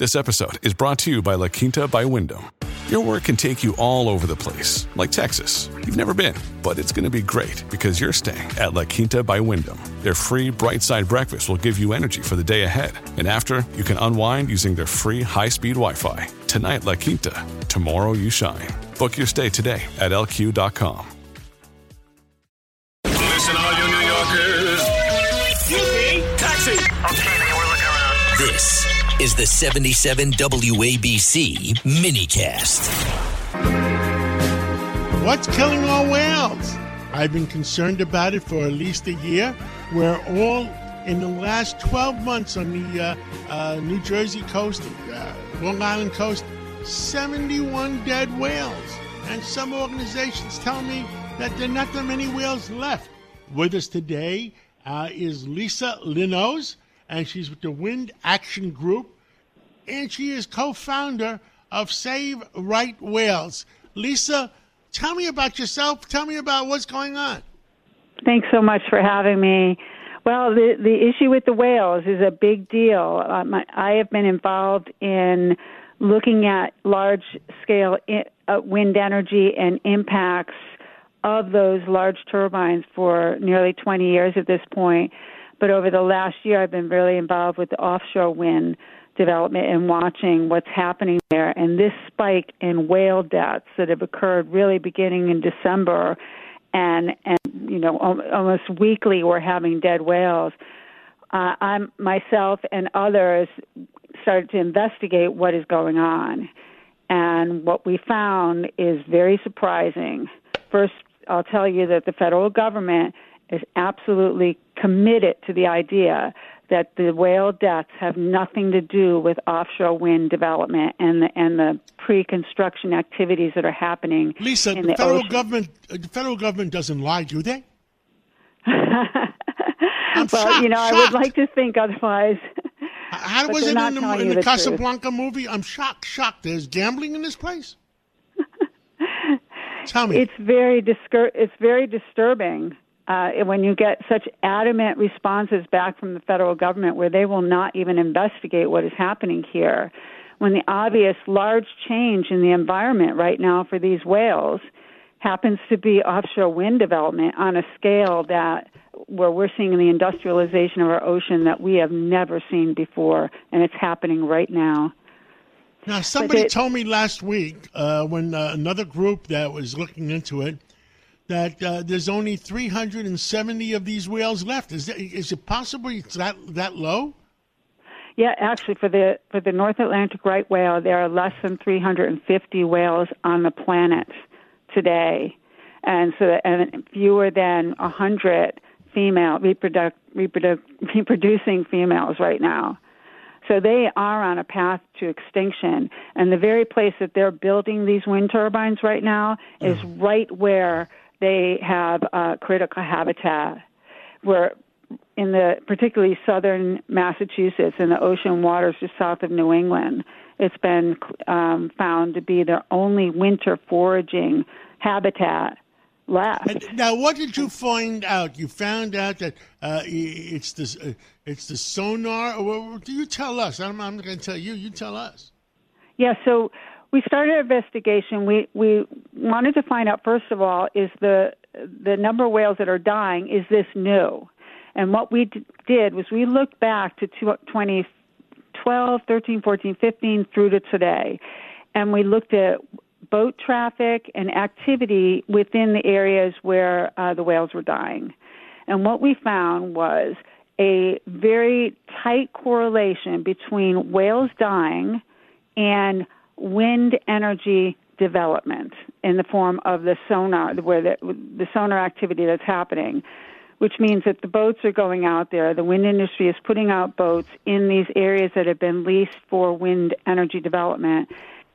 This episode is brought to you by La Quinta by Wyndham. Your work can take you all over the place, like Texas. You've never been, but it's going to be great because you're staying at La Quinta by Wyndham. Their free bright side breakfast will give you energy for the day ahead. And after, you can unwind using their free high speed Wi Fi. Tonight, La Quinta. Tomorrow, you shine. Book your stay today at lq.com. Listen, all you New Yorkers. Taxi. Okay, man, we're looking around. This is the 77 WABC minicast. What's killing our whales? I've been concerned about it for at least a year. We're all in the last 12 months on the uh, uh, New Jersey coast, uh, Long Island coast, 71 dead whales. And some organizations tell me that there are not that many whales left. With us today uh, is Lisa Linowes, and she's with the Wind Action Group, and she is co-founder of Save Right Whales. Lisa, tell me about yourself. Tell me about what's going on. Thanks so much for having me. Well, the the issue with the whales is a big deal. I, I have been involved in looking at large scale uh, wind energy and impacts of those large turbines for nearly 20 years at this point. But over the last year, I've been really involved with the offshore wind development and watching what's happening there. And this spike in whale deaths that have occurred really beginning in December, and and you know almost weekly we're having dead whales. Uh, I'm myself and others started to investigate what is going on, and what we found is very surprising. First, I'll tell you that the federal government is absolutely committed to the idea that the whale deaths have nothing to do with offshore wind development and the and the pre-construction activities that are happening. Lisa, the, federal ocean. government, uh, the federal government doesn't lie, do they? well, shocked, you know, I would like to think otherwise. How was it in the, in the the truth. Casablanca movie? I'm shocked, shocked. There's gambling in this place. Tell me. It's very discur- it's very disturbing uh, when you get such adamant responses back from the federal government where they will not even investigate what is happening here. When the obvious large change in the environment right now for these whales happens to be offshore wind development on a scale that where we're seeing the industrialization of our ocean that we have never seen before, and it's happening right now. Now, somebody it- told me last week uh, when uh, another group that was looking into it that uh, there's only 370 of these whales left. Is, that, is it possible it's that that low? Yeah, actually, for the for the North Atlantic right whale, there are less than 350 whales on the planet today, and so and fewer than 100 female reproduc, reproduc, reproducing females right now. So they are on a path to extinction, and the very place that they're building these wind turbines right now is right where they have uh, critical habitat, where in the particularly southern Massachusetts and the ocean waters just south of New England, it's been um, found to be their only winter foraging habitat left. Now, what did you find out? You found out that uh, it's the uh, it's the sonar. Or what do you tell us? I'm, I'm not going to tell you. You tell us. Yeah, so we started an investigation. We we wanted to find out first of all is the the number of whales that are dying is this new, and what we d- did was we looked back to 2012, 13, 14, 15 through to today, and we looked at boat traffic and activity within the areas where uh, the whales were dying. And what we found was a very tight correlation between whales dying and wind energy development in the form of the sonar, where the, the sonar activity that's happening, which means that the boats are going out there. The wind industry is putting out boats in these areas that have been leased for wind energy development,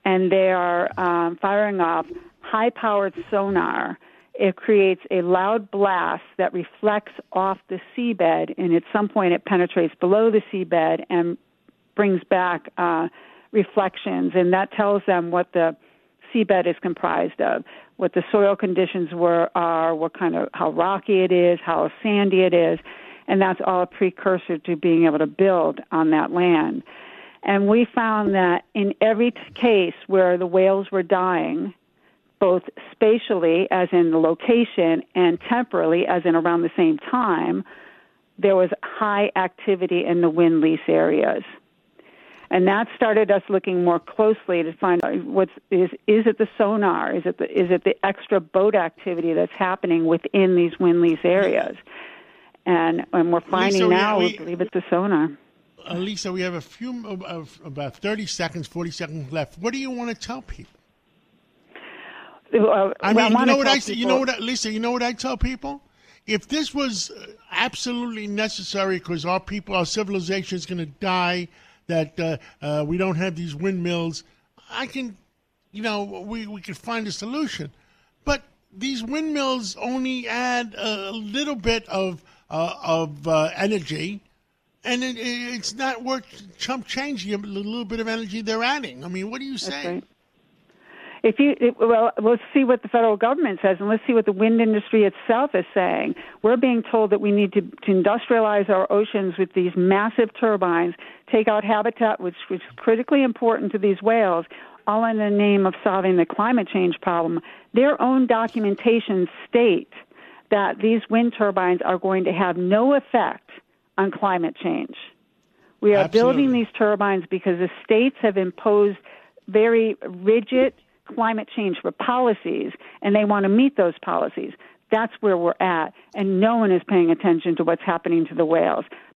and they are um, firing off high-powered sonar. It creates a loud blast that reflects off the seabed, and at some point it penetrates below the seabed and brings back uh, reflections, and that tells them what the seabed is comprised of, what the soil conditions were are, what kind of how rocky it is, how sandy it is, and that's all a precursor to being able to build on that land. And we found that in every case where the whales were dying, both spatially, as in the location, and temporally, as in around the same time, there was high activity in the wind lease areas. And that started us looking more closely to find out what's is is it the sonar? Is it the is it the extra boat activity that's happening within these wind lease areas? And and we're finding Lisa, now we, we- believe it's the sonar. Uh, Lisa, we have a few, of, about 30 seconds, 40 seconds left. What do you want to tell people? Uh, I well, mean, you know what I say? You know what, Lisa? You know what I tell people? If this was uh, absolutely necessary because our people, our civilization is going to die, that uh, uh, we don't have these windmills, I can, you know, we we could find a solution. But these windmills only add a little bit of uh, of uh, energy, and it, it's not worth chump changing a little bit of energy they're adding. I mean, what do you say? If you it, well, let's see what the federal government says, and let's see what the wind industry itself is saying. We're being told that we need to, to industrialize our oceans with these massive turbines, take out habitat, which, which is critically important to these whales, all in the name of solving the climate change problem. Their own documentation state that these wind turbines are going to have no effect on climate change. We are Absolutely. building these turbines because the states have imposed very rigid climate change for policies, and they want to meet those policies. That's where we're at, and no one is paying attention to what's happening to the whales.